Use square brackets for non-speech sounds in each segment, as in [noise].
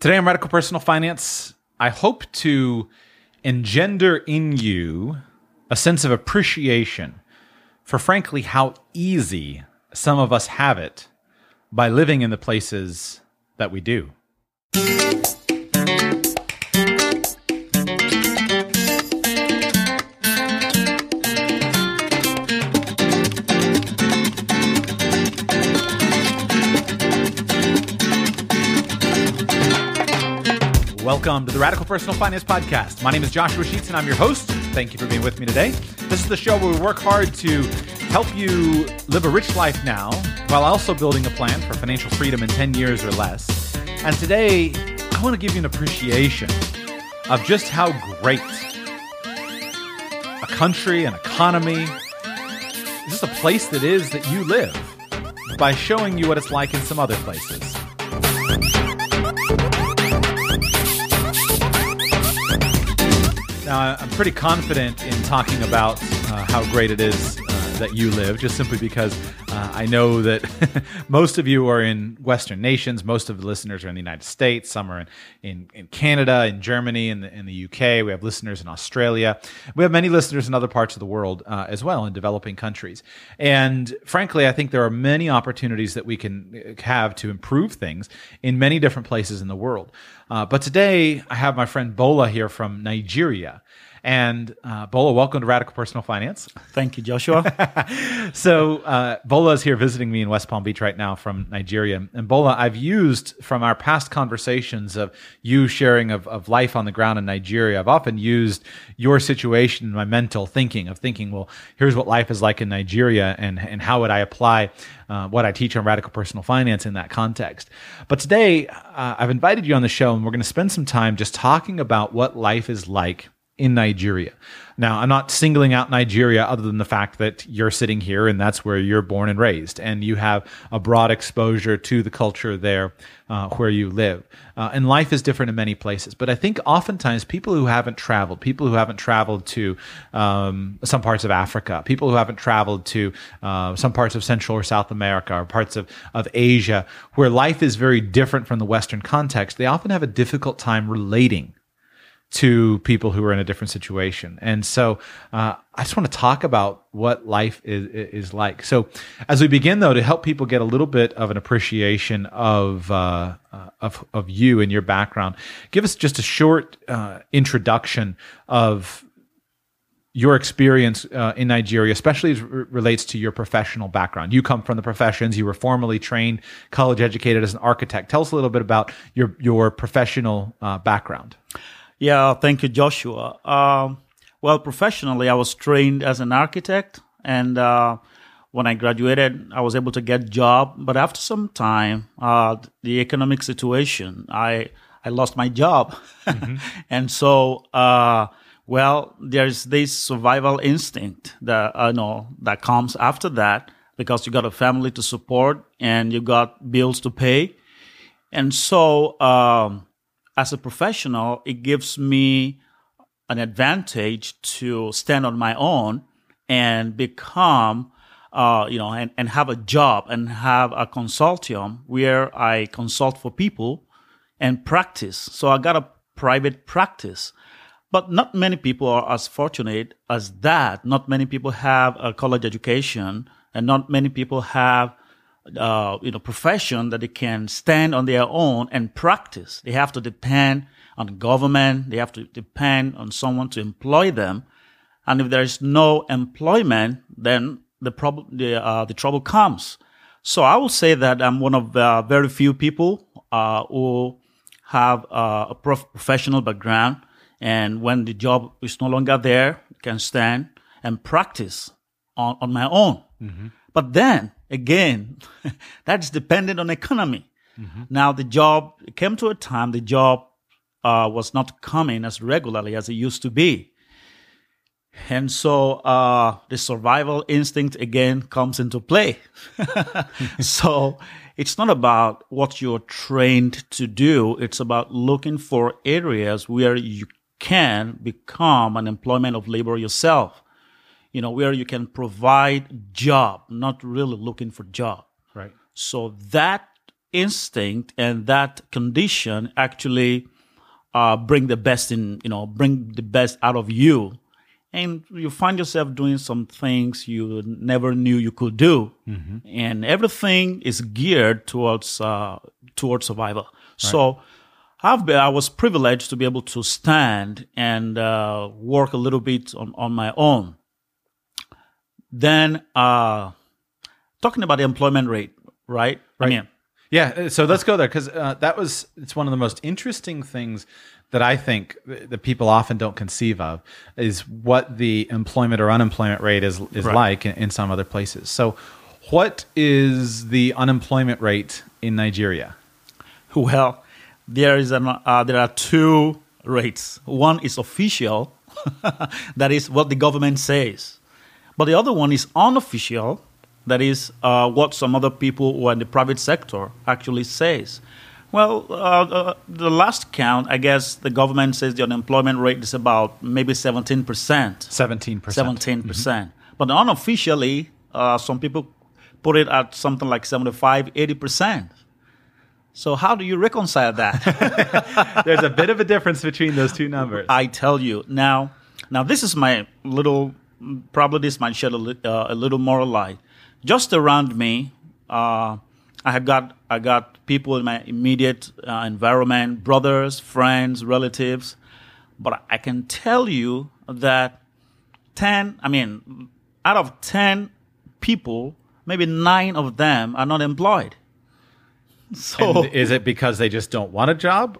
Today on Radical Personal Finance, I hope to engender in you a sense of appreciation for, frankly, how easy some of us have it by living in the places that we do. Welcome to the Radical Personal Finance Podcast. My name is Joshua Sheets and I'm your host. Thank you for being with me today. This is the show where we work hard to help you live a rich life now while also building a plan for financial freedom in 10 years or less. And today, I want to give you an appreciation of just how great a country, an economy, just a place that is that you live by showing you what it's like in some other places. Now, I'm pretty confident in talking about uh, how great it is uh, that you live, just simply because uh, I know that [laughs] most of you are in Western nations. Most of the listeners are in the United States. Some are in, in, in Canada, in Germany, in the, in the UK. We have listeners in Australia. We have many listeners in other parts of the world uh, as well, in developing countries. And frankly, I think there are many opportunities that we can uh, have to improve things in many different places in the world. Uh, but today, I have my friend Bola here from Nigeria. And uh, Bola, welcome to Radical Personal Finance. Thank you, Joshua. [laughs] so uh, Bola is here visiting me in West Palm Beach right now from Nigeria. And Bola, I've used from our past conversations of you sharing of, of life on the ground in Nigeria, I've often used your situation in my mental thinking of thinking, well, here's what life is like in Nigeria and, and how would I apply uh, what I teach on radical personal finance in that context. But today, uh, I've invited you on the show and we're going to spend some time just talking about what life is like in Nigeria. Now, I'm not singling out Nigeria other than the fact that you're sitting here and that's where you're born and raised, and you have a broad exposure to the culture there uh, where you live. Uh, and life is different in many places. But I think oftentimes people who haven't traveled, people who haven't traveled to um, some parts of Africa, people who haven't traveled to uh, some parts of Central or South America or parts of, of Asia, where life is very different from the Western context, they often have a difficult time relating to people who are in a different situation. And so uh, I just want to talk about what life is, is like. So as we begin, though, to help people get a little bit of an appreciation of, uh, uh, of, of you and your background, give us just a short uh, introduction of your experience uh, in Nigeria, especially as relates to your professional background. You come from the professions. You were formally trained, college educated as an architect. Tell us a little bit about your your professional uh, background. Yeah, thank you, Joshua. Um, well, professionally, I was trained as an architect, and uh, when I graduated, I was able to get a job. But after some time, uh, the economic situation, I I lost my job, mm-hmm. [laughs] and so uh, well, there's this survival instinct that I know that comes after that because you got a family to support and you got bills to pay, and so. Um, as a professional, it gives me an advantage to stand on my own and become, uh, you know, and, and have a job and have a consortium where I consult for people and practice. So I got a private practice. But not many people are as fortunate as that. Not many people have a college education, and not many people have uh, you know profession that they can stand on their own and practice. They have to depend on government. They have to depend on someone to employ them. And if there is no employment, then the problem the uh, the trouble comes. So I will say that I'm one of the very few people uh, who have uh, a prof- professional background, and when the job is no longer there, can stand and practice on, on my own. Mm-hmm. But then again, [laughs] that's dependent on economy. Mm-hmm. Now the job came to a time the job uh, was not coming as regularly as it used to be. And so uh, the survival instinct again comes into play. [laughs] so it's not about what you're trained to do, it's about looking for areas where you can become an employment of labor yourself you know, where you can provide job, not really looking for job. Right. So that instinct and that condition actually uh, bring the best in, you know, bring the best out of you. And you find yourself doing some things you never knew you could do, mm-hmm. and everything is geared towards uh, towards survival. Right. So, I've been, I was privileged to be able to stand and uh, work a little bit on, on my own. Then, uh, talking about the employment rate, right? Right. I mean, yeah, uh, so let's go there because uh, that was it's one of the most interesting things that I think that people often don't conceive of is what the employment or unemployment rate is is right. like in, in, some other places. So, what is the unemployment rate in Nigeria? Well, there is an uh, there are two rates. One is official, [laughs] that is what the government says, but the other one is unofficial that is uh, what some other people who are in the private sector actually says. Well, uh, uh, the last count, I guess the government says the unemployment rate is about maybe 17%. 17%. 17%. percent But unofficially, uh, some people put it at something like 75, 80%. So how do you reconcile that? [laughs] There's a bit of a difference between those two numbers. I tell you. Now, now this is my little, probably this might shed a, li- uh, a little more light just around me, uh, I have got I got people in my immediate uh, environment, brothers, friends, relatives. But I can tell you that ten, I mean, out of ten people, maybe nine of them are not employed. So, and is it because they just don't want a job?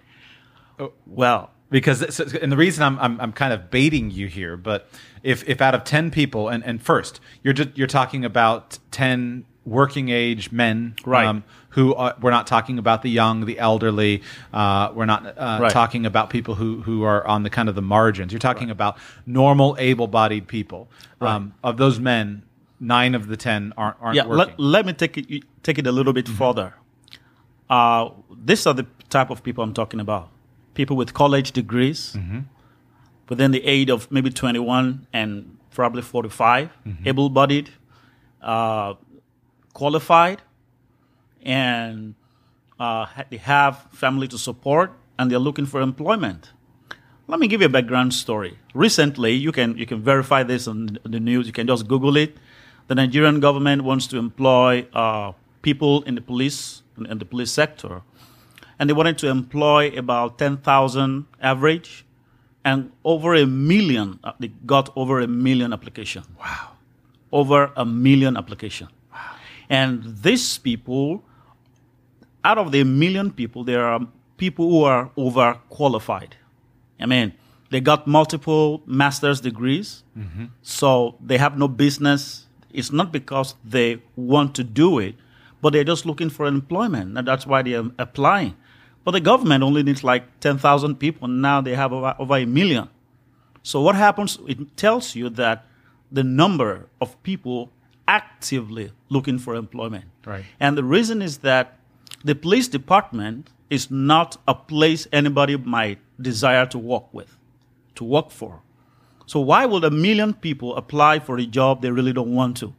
Well, because and the reason I'm, I'm I'm kind of baiting you here, but if if out of ten people, and and first you're just you're talking about ten working age men, right? Um, who are, we're not talking about the young, the elderly. Uh, we're not uh, right. talking about people who who are on the kind of the margins. You're talking right. about normal, able-bodied people. Right. Um, of those men, nine of the ten aren't aren't yeah, working. Let, let me take it take it a little bit mm-hmm. further. Uh, these are the type of people I'm talking about people with college degrees mm-hmm. within the age of maybe 21 and probably 45, mm-hmm. able bodied, uh, qualified, and uh, they have family to support and they're looking for employment. Let me give you a background story. Recently, you can, you can verify this on the news, you can just Google it. The Nigerian government wants to employ uh, people in the police in the police sector and they wanted to employ about 10,000 average and over a million, uh, they got over a million application. Wow. Over a million application. Wow. And these people, out of the million people, there are people who are overqualified. I mean, they got multiple master's degrees, mm-hmm. so they have no business. It's not because they want to do it, but they're just looking for employment, and that's why they're applying. But the government only needs like 10,000 people. Now they have over, over a million. So what happens? It tells you that the number of people actively looking for employment. Right. And the reason is that the police department is not a place anybody might desire to work with, to work for. So why would a million people apply for a job they really don't want to?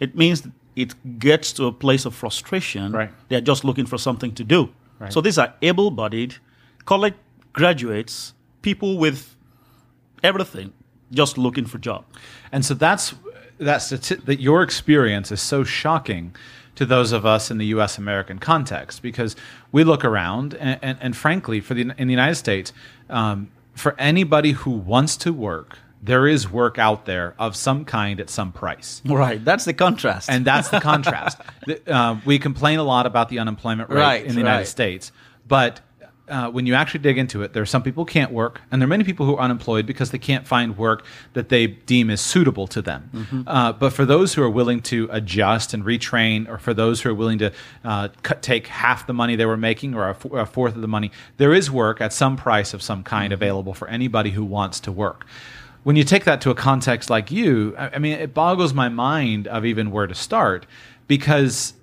It means it gets to a place of frustration. Right. They're just looking for something to do. Right. So these are able bodied college graduates, people with everything, just looking for job. And so that's that's that your experience is so shocking to those of us in the U.S. American context because we look around and, and, and frankly, for the in the United States, um, for anybody who wants to work, there is work out there of some kind at some price. Right. That's the contrast. And that's the contrast. [laughs] uh, we complain a lot about the unemployment rate right, in the United States, but uh, when you actually dig into it, there are some people who can't work, and there are many people who are unemployed because they can't find work that they deem is suitable to them. Mm-hmm. Uh, but for those who are willing to adjust and retrain, or for those who are willing to uh, cut, take half the money they were making or a, f- a fourth of the money, there is work at some price of some kind mm-hmm. available for anybody who wants to work when you take that to a context like you, I, mean, it boggles my mind of even where to start because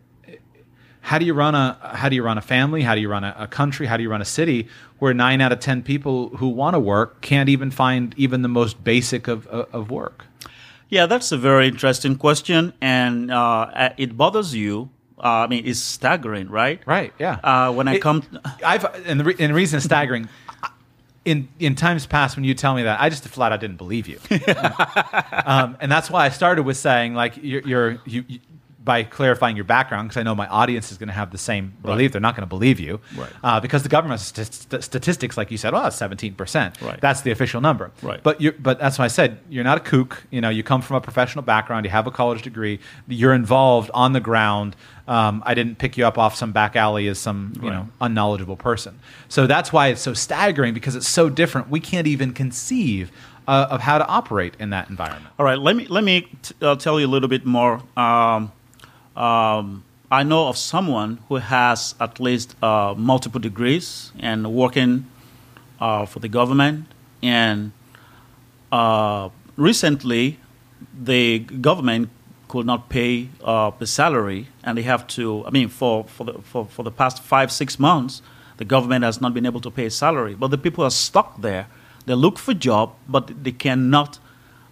how do you run a how do you run a family how do you run a, a, country how do you run a city where nine out of ten people who want to work can't even find even the most basic of, of work yeah that's a very interesting question and uh, it bothers you uh, I mean, it's staggering, right? Right. Yeah. Uh, when I It- come, I've and the, re- and the reason it's staggering. [laughs] In in times past, when you tell me that, I just flat out didn't believe you, [laughs] um, and that's why I started with saying like you're, you're you, you by clarifying your background because I know my audience is going to have the same belief. They're not going to believe you, Right. uh, because the government st- st- statistics, like you said, well, that's seventeen percent. Right. That's the official number. Right. But you but that's why I said you're not a kook. You know, you come from a professional background. You have a college degree. You're involved on the ground. Um, I didn't pick you up off some back alley as some you Right. know unknowledgeable person. So that's why it's so staggering because it's so different. We can't even conceive uh, of how to operate in that environment. all right, let me let me t- uh, tell you a little bit more. Um, um, I know of someone who has at least uh, multiple degrees and working uh, for the government. And uh, recently, the government could not pay uh, the salary, and they have to. I mean, for for the for, for the past five six months, the government has not been able to pay a salary. But the people are stuck there. They look for job, but they cannot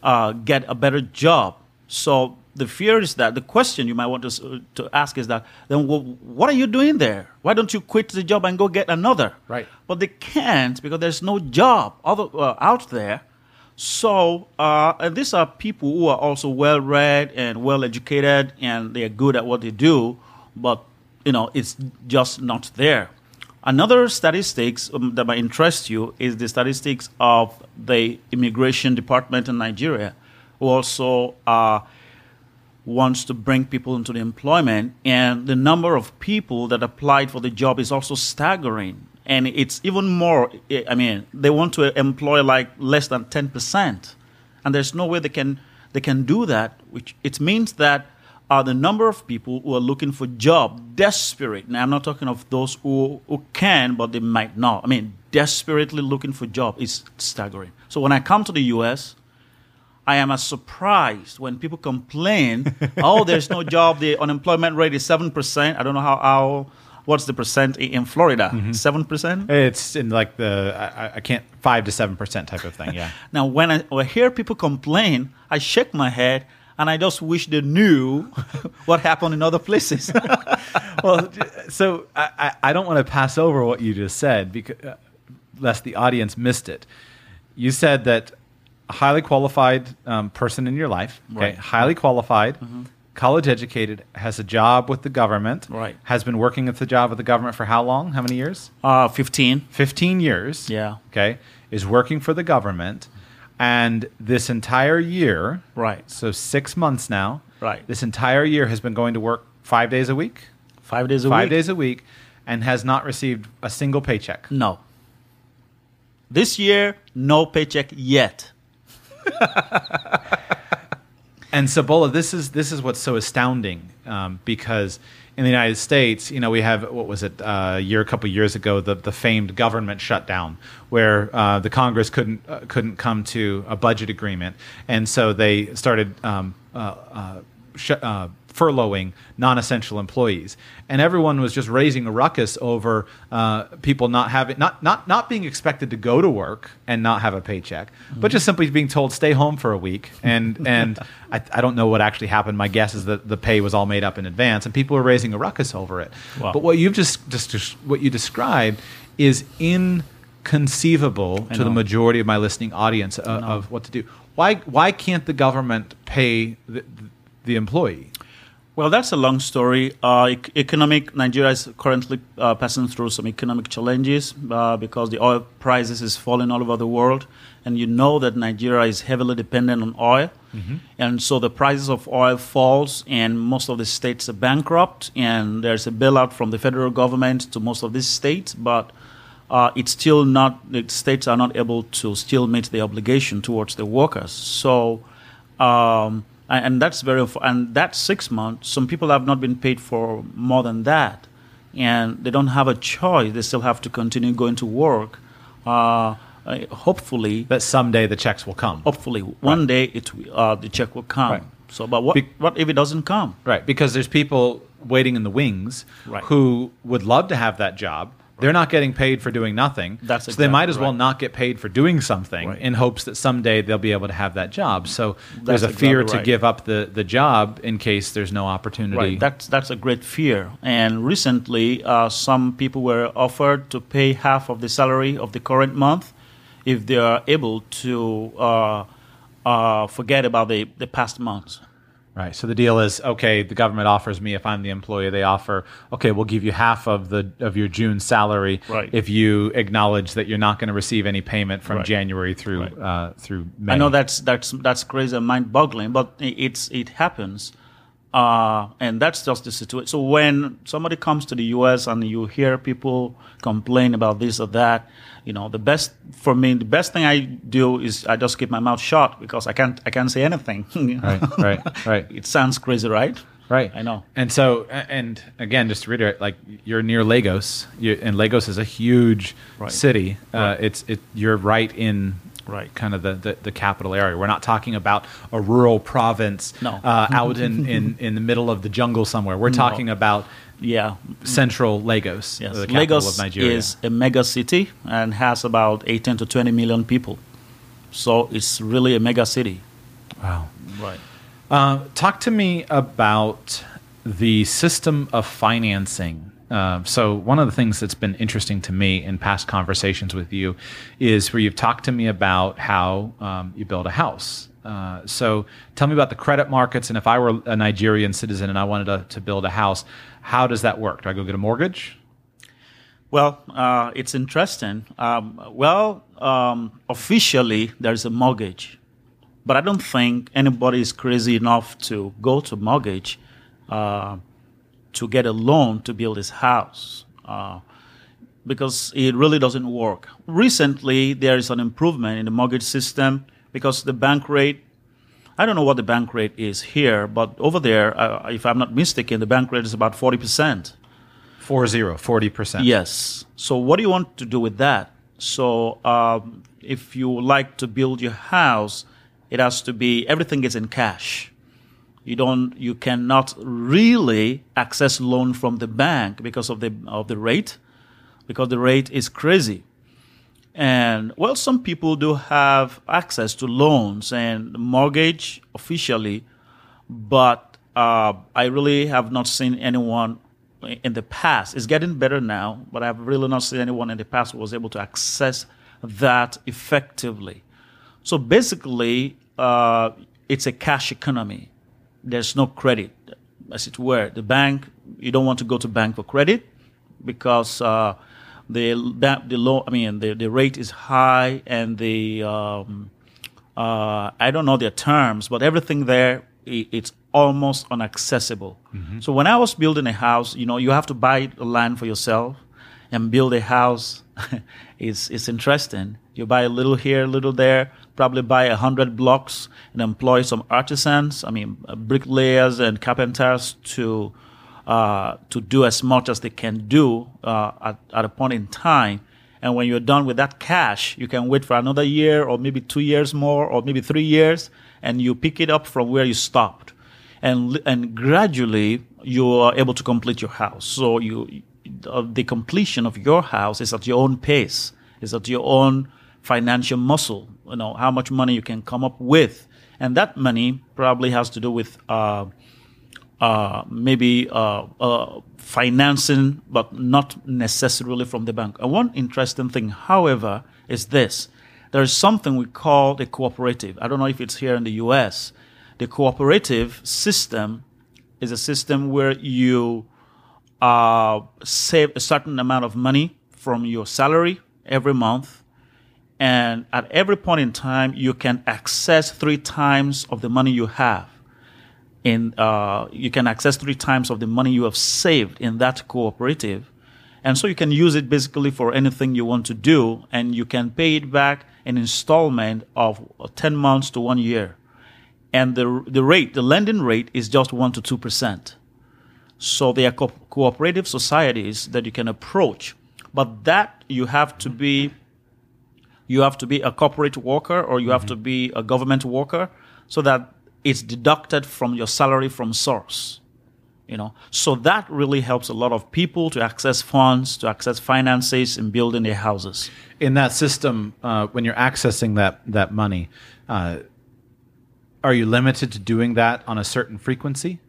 uh, get a better job. So the fear is that the question you might want to, to ask is that then wh- what are you doing there? Why don't you quit the job and go get another? Right. But they can't because there's no job other, uh, out there. So uh, and these are people who are also well read and well educated and they are good at what they do, but you know it's just not there. Another statistics um, that might interest you is the statistics of the immigration department in Nigeria, who also uh, wants to bring people into the employment, and the number of people that applied for the job is also staggering. And it's even more. eh, I mean, they want to employ like less than ten percent, and there's no way they can they can do that. Which it means that uh, the number of people who are looking for job, desperate. Now, I'm not talking of those who who can, but they might not. I mean, desperately looking for job is staggering. So when I come to the U.S. I am as surprised when people complain, [laughs] oh, there's no job, the unemployment rate is 7%. I don't know how, how what's the percent in Florida? 7%? percent It's in like the I, I- can't five to seven percent type of thing. Yeah. [laughs] Now, when I, when I hear people complain, I shake my head and I just wish they knew [laughs] what happened in other places. [laughs] well, so I, I don't want to pass over what you just said because uh, lest the audience missed it. You said that a highly qualified um, person in your life, okay, Right. Mm-hmm. highly qualified, college educated, has a job with the government, Right. has been working at the job with the government for how long? How many years? uh, 15. 15 years. Yeah. Okay. Is working for the government. And this entire year, Right. so six months now, Right. this entire year has been going to work five days a week, Five days a five week. days a week, and has not received a single paycheck. No. This year, no paycheck yet. [laughs] And Sabola, this is this is what's so astounding um, because in the United States, you know, we have what was it uh, a year, a couple years ago, the, the famed government shutdown, where uh, the Congress couldn't uh, couldn't come to a budget agreement, and so they started um, uh, uh, sh- uh, furloughing non-essential employees, and everyone was just raising a ruckus over uh, people not having not not not being expected to go to work and not have a paycheck, but just simply being told stay home for a week. And [laughs] and I, I don't know what actually happened. My guess is that the pay was all made up in advance, and people were raising a ruckus over it. Wow. But what you've just just what you described is inconceivable to the majority of my listening audience uh, of what to do. Why why can't the government pay the, the employee? Well, that's a long story. Uh, economic Nigeria is currently uh, passing through some economic challenges uh, because the oil prices is falling all over the world, and you know that Nigeria is heavily dependent on oil, and so the prices of oil falls, and most of the states are bankrupt, and there's a bailout from the federal government to most of these states, but uh, it's still not the states are not able to still meet the obligation towards the workers. So, um, and, that's very and that six months, some people have not been paid for more than that, and they don't have a choice. They still have to continue going to work. Uh, uh, hopefully, That someday the checks will come. hopefully, one day it uh, the check will come. Right. So, but what Be- what if it doesn't come? Right, because there's people waiting in the wings Right. who would love to have that job, they're not getting paid for doing nothing. That's so they might exactly as well right. not get paid for doing something Right. in hopes that someday they'll be able to have that job. So there's a That's fear exactly to right. give up the, the job in case there's no opportunity. Right. That's that's a great fear. And recently, uh, some people were offered to pay half of the salary of the current month if they are able to uh, uh, forget about the, the past months. Right. So the deal is okay. The government offers me if I'm the employee, they offer okay, we'll give you half of the of your June salary Right. if you acknowledge that you're not going to receive any payment from Right. January through Right. uh, through May. I know that's that's that's crazy and mind-boggling, but it's it happens, uh, and that's just the situation. So when somebody comes to the U.S. and you hear people complain about this or that, you know, the best for me, the best thing I do is I just keep my mouth shut because I can't I can't say anything. [laughs] Right. Right. Right. it sounds crazy, right? Right. I know. And so, and again, just to reiterate, like you're near Lagos, you, and Lagos is a huge Right. city. Uh, Right. It's it. You're right in Right. kind of the, the, the capital area. We're not talking about a rural province No. uh, out in, in, in the middle of the jungle somewhere. We're talking about Yeah. central Lagos, Yes. the capital Lagos of Nigeria. is a mega city and has about 18 to 20 million people. So it's really a mega city. wow. Right. Uh, talk to me about the system of financing. Uh, so, one of the things that's been interesting to me in past conversations with you is where you've talked to me about how um, you build a house. Uh, so, tell me about the credit markets, and if I were a Nigerian citizen and I wanted to, to build a house, how does that work? Do I go get a mortgage? Well, uh, it's interesting. Um, well, um, officially, there's a mortgage, but I don't think anybody is crazy enough to go to mortgage uh, to get a loan to build his house uh, because it really doesn't work. Recently, there is an improvement in the mortgage system because the bank rate I don't know what the bank rate is here, but over there, uh, if I'm not mistaken, the bank rate is about 40%. Four zero, 40%. Yes. So what do you want to do with that? So um, if you like to build your house, it has to be everything is in cash. You don't, you cannot really access loan from the bank because of the of the rate, because the rate is crazy. And well, some people do have access to loans and mortgage officially, but uh, I really have not seen anyone in the past. It's getting better now, but I've really not seen anyone in the past who was able to access that effectively. So basically, uh, it's a cash economy. There's no credit, as it were. The bank, you don't want to go to bank for credit because uh, the ba- the low, I mean, the, the rate is high and the um, uh, I don't know their terms, but everything there i- it's almost inaccessible. So when I was building a house, you know, you have to buy the land for yourself and build a house. [laughs] it's it's interesting. You buy a little here, a little there. Probably buy a hundred blocks and employ some artisans. I mean, uh, bricklayers and carpenters to uh, to do as much as they can do uh, at, at a point in time. And when you're done with that cash, you can wait for another year or maybe two years more or maybe three years, and you pick it up from where you stopped. And, and gradually, you are able to complete your house. So you, the completion of your house is at your own pace, is at your own financial muscle, you know, how much money you can come up with. And that money probably has to do with uh, uh, maybe uh, uh, financing, but not necessarily from the bank. And one interesting thing, however, is this: there is something we call the cooperative. I don't know if it's here in the U.S. The cooperative system is a system where you uh, save a certain amount of money from your salary every month, and at every point in time, you can access three times of the money you have in uh, you can access three times of the money you have saved in that cooperative. And so you can use it basically for anything you want to do and you can pay it back in installment of 10 months to one year. And the, the rate the lending rate is just 1 to 2 percent. So they are co- cooperative societies that you can approach but that you have to be you have to be a corporate worker or you have to be a government worker so that it's deducted from your salary from source You know, so that really helps a lot of people to access funds, to access finances in building their houses. In that system, uh, when you're accessing that that money, uh, are you limited to doing that on a certain frequency?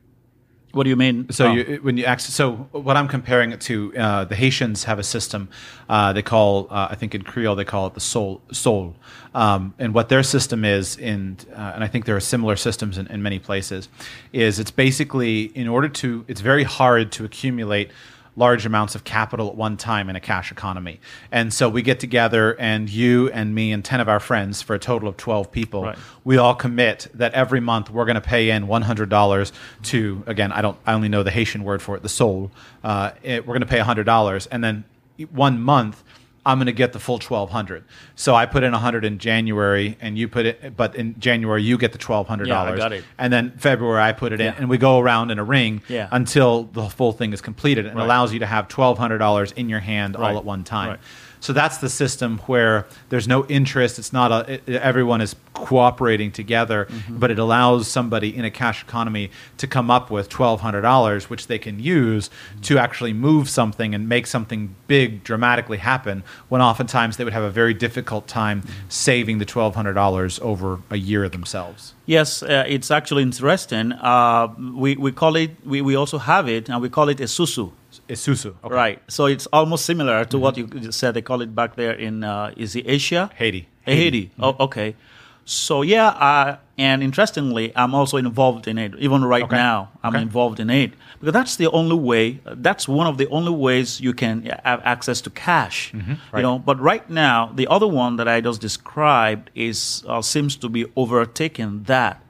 What do you mean? So Oh. you, when you access, so what I'm comparing it to, uh, the Haitians have a system uh, they call, uh, I think in Creole they call it the sol, sol, um, and what their system is, in, uh, and I think there are similar systems in, in many places, is it's basically in order to, it's very hard to accumulate large amounts of capital at one time in a cash economy, and so we get together, and you and me and ten of our friends for a total of twelve people. Right. we all commit that every month we're going to pay in $100 to again i don't i only know the haitian word for it the sol. Uh, it, we're going to pay $100 and then one month i'm going to get the full 1200 so i put in 100 in january and you put it but in january you get the $1200 Yeah, I got it. and then february i put it in Yeah. and we go around in a ring Yeah. until the full thing is completed and Right. allows you to have $1200 in your hand Right. all at one time Right. So that's the system where there's no interest. It's not a it, everyone is cooperating together, Mm-hmm. but it allows somebody in a cash economy to come up with twelve hundred dollars, which they can use to actually move something and make something big dramatically happen. When oftentimes they would have a very difficult time saving the twelve hundred dollars over a year themselves. Yes, uh, it's actually interesting. Uh, we, we call it, we, we also have it, and we call it a susu. Isusu, okay. Right. So it's almost similar to what you said. They call it back there in, uh, is it Asia? Haiti. Haiti. Oh, okay. So yeah, uh, and interestingly, I'm also involved in it. Even right Okay. now, I'm Okay. involved in it because that's the only way. That's one of the only ways you can have access to cash. Mm-hmm. right. You know, but right now, the other one that I just described is uh, seems to be overtaking that,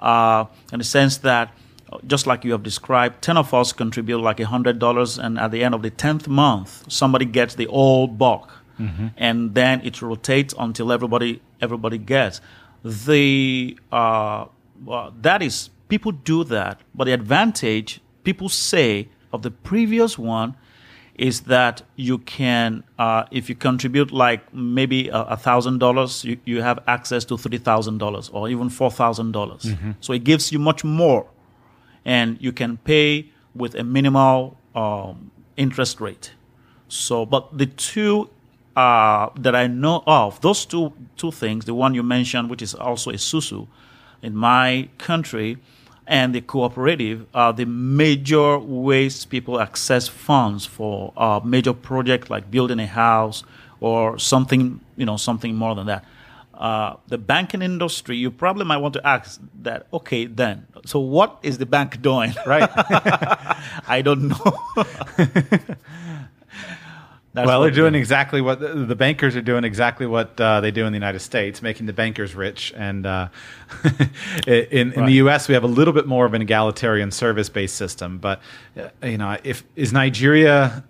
uh, in the sense that. Just like you have described, ten of us contribute like a hundred dollars, and at the end of the tenth month, somebody gets the whole bulk. And then it rotates until everybody everybody gets. The uh, well, that is people do that but the advantage people say of the previous one is that you can uh, if you contribute like maybe a thousand dollars you you have access to three thousand dollars or even four thousand dollars. So it gives you much more and you can pay with a minimal um, interest rate. So, but the two uh, that I know of, those two two things, the one you mentioned, which is also a susu, in my country, and the cooperative are the major ways people access funds for a major project like building a house or something, you know, something more than that. Uh, the banking industry, you probably might want to ask that. Okay, then, so what is the bank doing? Right. [laughs] I don't know. [laughs] Well, they're doing they- exactly what the, the bankers are doing exactly what uh, they do in the United States, making the bankers rich. And uh, [laughs] in, in Right. the U.S., we have a little bit more of an egalitarian service-based system. But uh, you know, if is Nigeria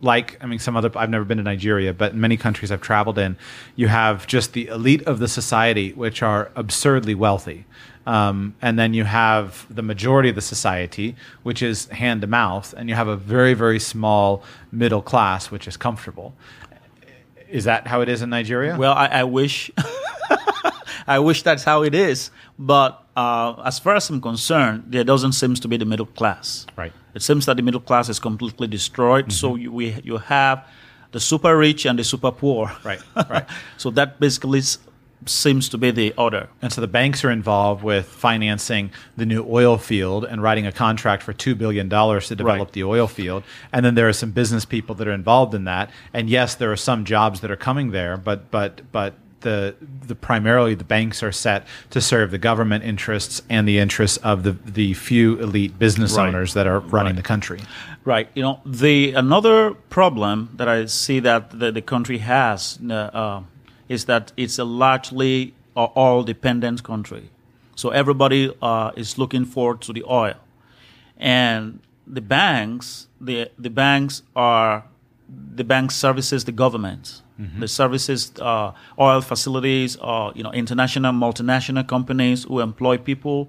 like I mean, some other I've never been to Nigeria, but in many countries I've traveled in, you have just the elite of the society, which are absurdly wealthy. Um, and then you have the majority of the society, which is hand to mouth, and you have a very, very small middle class, which is comfortable. Is that how it is in Nigeria? Well, I, I wish, [laughs] I wish that's how it is. But uh, as far as I'm concerned, there doesn't seem to be the middle class. Right. It seems that the middle class is completely destroyed. So you, we you have the super rich and the super poor. Right, right. [laughs] so that basically seems to be the order. And so the banks are involved with financing the new oil field and writing a contract for $2 billion to develop Right. the oil field. And then there are some business people that are involved in that. And yes, there are some jobs that are coming there, but, but, but, the, the primarily the banks are set to serve the government interests and the interests of the, the few elite business Right. owners that are running Right. the country. Right. You know, the another problem that I see that the, the country has uh, uh, is that it's a largely uh, oil dependent country. So everybody uh, is looking forward to the oil, and the banks, the the banks are the bank services the government. The services uh, oil facilities, uh, you know, international, multinational companies who employ people,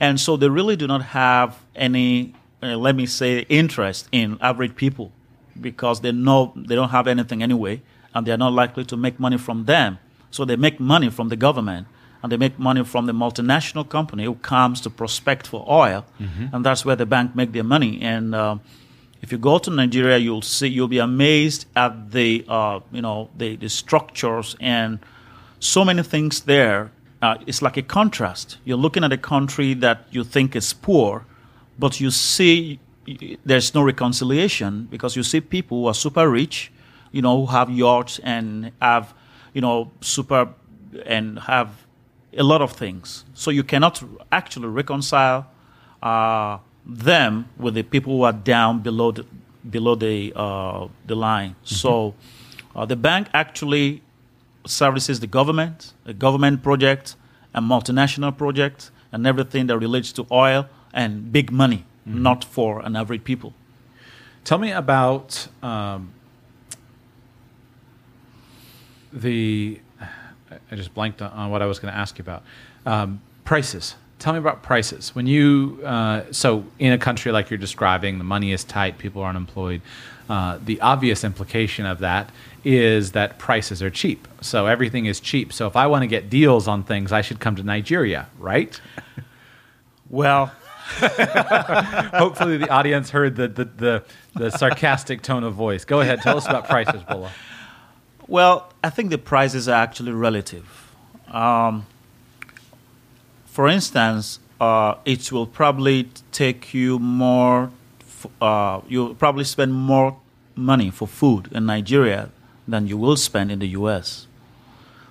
and so they really do not have any, uh, let me say, interest in average people because they know they don't have anything anyway, and they are not likely to make money from them. So they make money from the government, and they make money from the multinational company who comes to prospect for oil, and that's where the bank make their money. And uh, if you go to Nigeria, you'll see you'll be amazed at the uh, you know the, the structures and so many things there. Uh, it's like a contrast. You're looking at a country that you think is poor, but you see there's no reconciliation because you see people who are super rich, you know, who have yachts and have you know super and have a lot of things. So you cannot actually reconcile uh, them with the people who are down below the below the uh, the line. So uh, the bank actually services the government, a government project, a multinational project, and everything that relates to oil and big money, not for an average people. Tell me about um, the. I just blanked on- on what I was going to ask you about. Um, prices. Tell me about prices. When you uh, so in a country like you're describing, the money is tight, people are unemployed. Uh, the obvious implication of that is that prices are cheap. So everything is cheap. So if I want to get deals on things, I should come to Nigeria, right? Well, [laughs] [laughs] Hopefully, the audience heard the, the, the, the sarcastic tone of voice. Go ahead, tell us about prices, Bola. Well, I think the prices are actually relative. Um, for instance, uh, it will probably take you more, uh, you'll probably spend more money for food in Nigeria than you will spend in the US.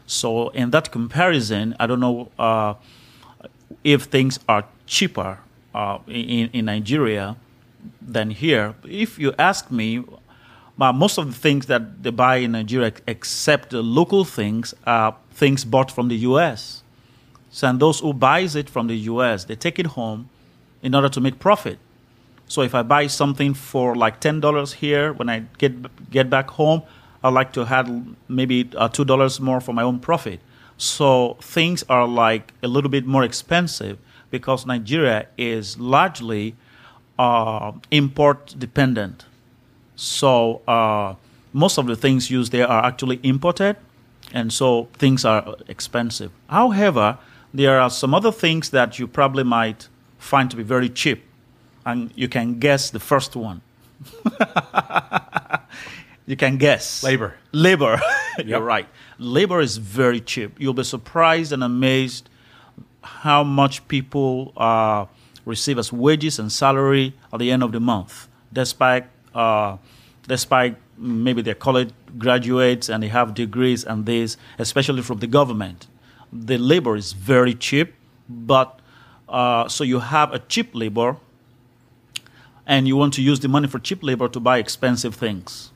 So, in that comparison, I don't know uh, if things are cheaper uh, in, in Nigeria than here. If you ask me, but most of the things that they buy in Nigeria, except the local things, are things bought from the U.S. So, and those who buys it from the U.S., they take it home in order to make profit. So, if I buy something for like ten dollars here, when I get get back home, I like to have maybe uh, two dollars more for my own profit. So things are like a little bit more expensive because Nigeria is largely uh, import dependent. So uh, most of the things used there are actually imported, and so things are expensive. However, there are some other things that you probably might find to be very cheap, and you can guess the first one. [laughs] you can guess Labor. Labor, [laughs] you're right. Labor is very cheap. You'll be surprised and amazed how much people uh, receive as wages and salary at the end of the month, despite uh, despite maybe they're college graduates and they have degrees and this, especially from the government. The labor is very cheap, but uh, so you have a cheap labor, and you want to use the money for cheap labor to buy expensive things.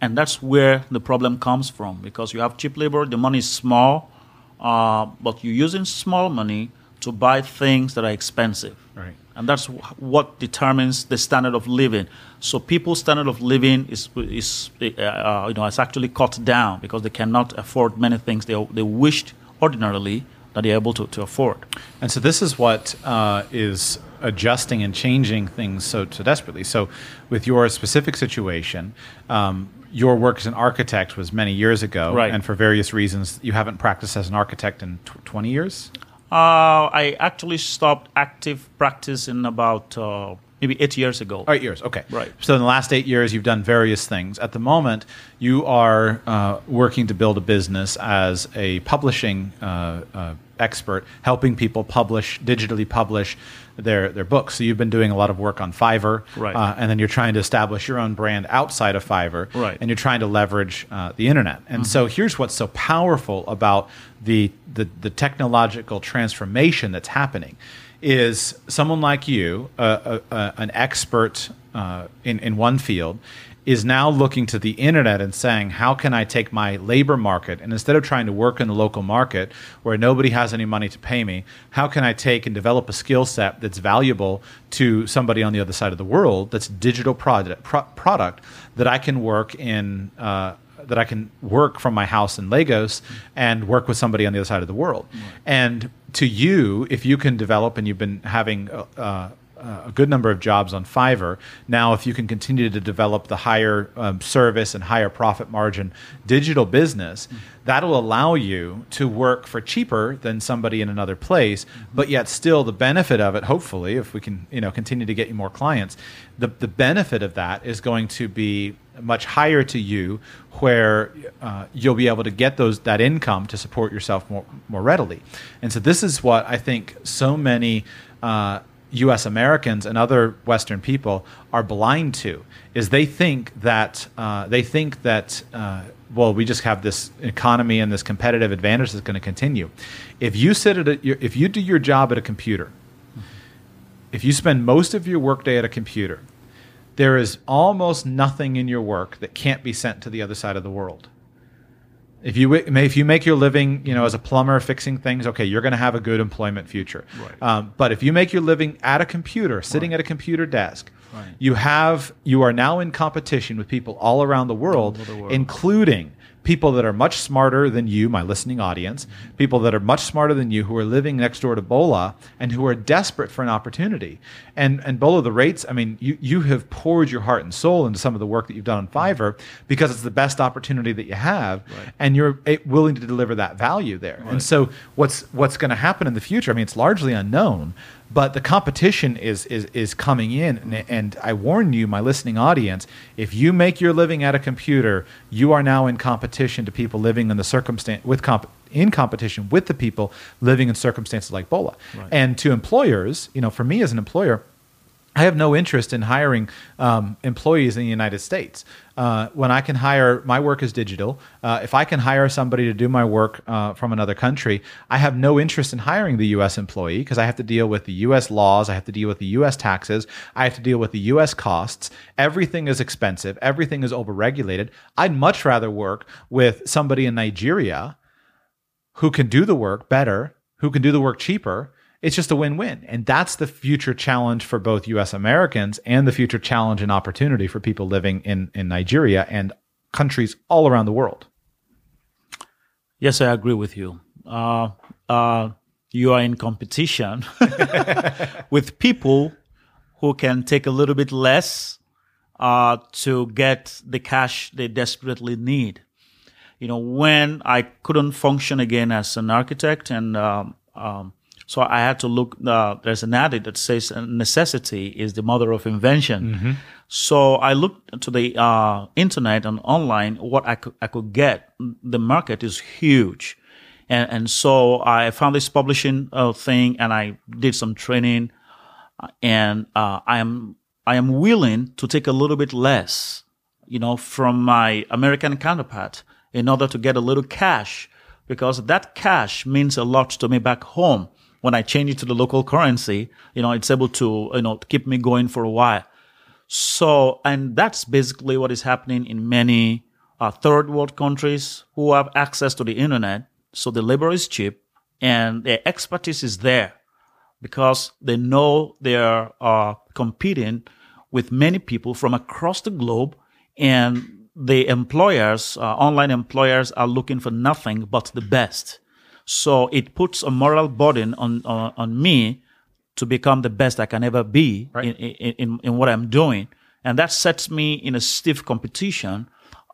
And that's where the problem comes from because you have cheap labor, the money is small, uh, but you're using small money to buy things that are expensive. Right. And that's wh- what determines the standard of living. So people's standard of living is, is uh, uh, you know, is actually cut down because they cannot afford many things they, they wished ordinarily that they're able to, to afford. And so this is what uh, is adjusting and changing things so, so desperately. So, with your specific situation, um, your work as an architect was many years ago, Right. and for various reasons, you haven't practiced as an architect in tw- twenty years. Uh, I actually stopped active practice in about uh, maybe eight years ago. Eight years. Okay. Right. So in the last eight years, you've done various things. At the moment, you are uh, working to build a business as a publishing uh, uh, expert, helping people publish digitally publish their their books. So you've been doing a lot of work on Fiverr, Right. Uh, and then you're trying to establish your own brand outside of Fiverr, Right. And you're trying to leverage uh, the internet. And so here's what's so powerful about the, the the technological transformation that's happening is someone like you, uh, an expert uh, in in one field, is now looking to the internet and saying, how can I take my labor market and instead of trying to work in the local market where nobody has any money to pay me, how can I take and develop a skill set that's valuable to somebody on the other side of the world that's digital product pro- product that I can work in. Uh, that I can work from my house in Lagos and work with somebody on the other side of the world. And to you, if you can develop, and you've been having uh, uh, a good number of jobs on Fiverr. Now, if you can continue to develop the higher um, service and higher profit margin digital business, mm-hmm. that'll allow you to work for cheaper than somebody in another place, mm-hmm. but yet still the benefit of it, hopefully, if we can you know continue to get you more clients, the, the benefit of that is going to be much higher to you where uh, you'll be able to get those that income to support yourself more, more readily and so this is what i think so many uh, U.S. Americans and other Western people are blind to is they think that uh, they think that uh, well we just have this economy and this competitive advantage that's going to continue. If you sit at a, if you do your job at a computer, if you spend most of your workday at a computer, there is almost nothing in your work that can't be sent to the other side of the world. If you if you make your living, you know, as a plumber fixing things, okay, you're going to have a good employment future. Right. Um, but if you make your living at a computer, sitting right. at a computer desk, right. you have you are now in competition with people all around the world, the world. including people that are much smarter than you, my listening audience, people that are much smarter than you who are living next door to Bola and who are desperate for an opportunity. And and Bola, the rates, I mean, you, you have poured your heart and soul into some of the work that you've done on Fiverr because it's the best opportunity that you have, right. and you're eh, willing to deliver that value there. Right. And so what's what's going to happen in the future? I mean, it's largely unknown, but the competition is is is coming in and, and, I warn you my listening audience if you make your living at a computer you are now in competition to people living in the circumstance with comp in competition with the people living in circumstances like Bola right. and to employers you know for me as an employer I have no interest in hiring um, employees in the United States. Uh, when I can hire, my work is digital. Uh, if I can hire somebody to do my work uh, from another country, I have no interest in hiring the U.S. employee because I have to deal with the U.S. laws, I have to deal with the U.S. taxes, I have to deal with the U.S. costs. Everything is expensive, everything is overregulated. I'd much rather work with somebody in Nigeria who can do the work better, who can do the work cheaper it's just a win-win. And that's the future challenge for both us americans and the future challenge and opportunity for people living in, in nigeria and countries all around the world. Yes i agree with you. Uh, uh, you are in competition [laughs] with people who can take a little bit less uh, to get the cash they desperately need. You know when i couldn't function again as an architect and um, um, so I had to look. Uh, there's an adage that says necessity is the mother of invention. Mm-hmm. So I looked to the uh, internet and online what I could I could get. The market is huge, and and so I found this publishing uh, thing, and I did some training, and uh, I am I am willing to take a little bit less, you know, from my American counterpart in order to get a little cash because that cash means a lot to me back home when I change it to the local currency, you know, it's able to, you know, keep me going for a while. So, and that's basically what is happening in many uh, third world countries who have access to the internet. So the labor is cheap and their expertise is there because they know they're uh, competing with many people from across the globe and the employers, uh, online employers are looking for nothing but the best. So it puts a moral burden on, on, on me to become the best I can ever be right. in, in, in, what I'm doing. And that sets me in a stiff competition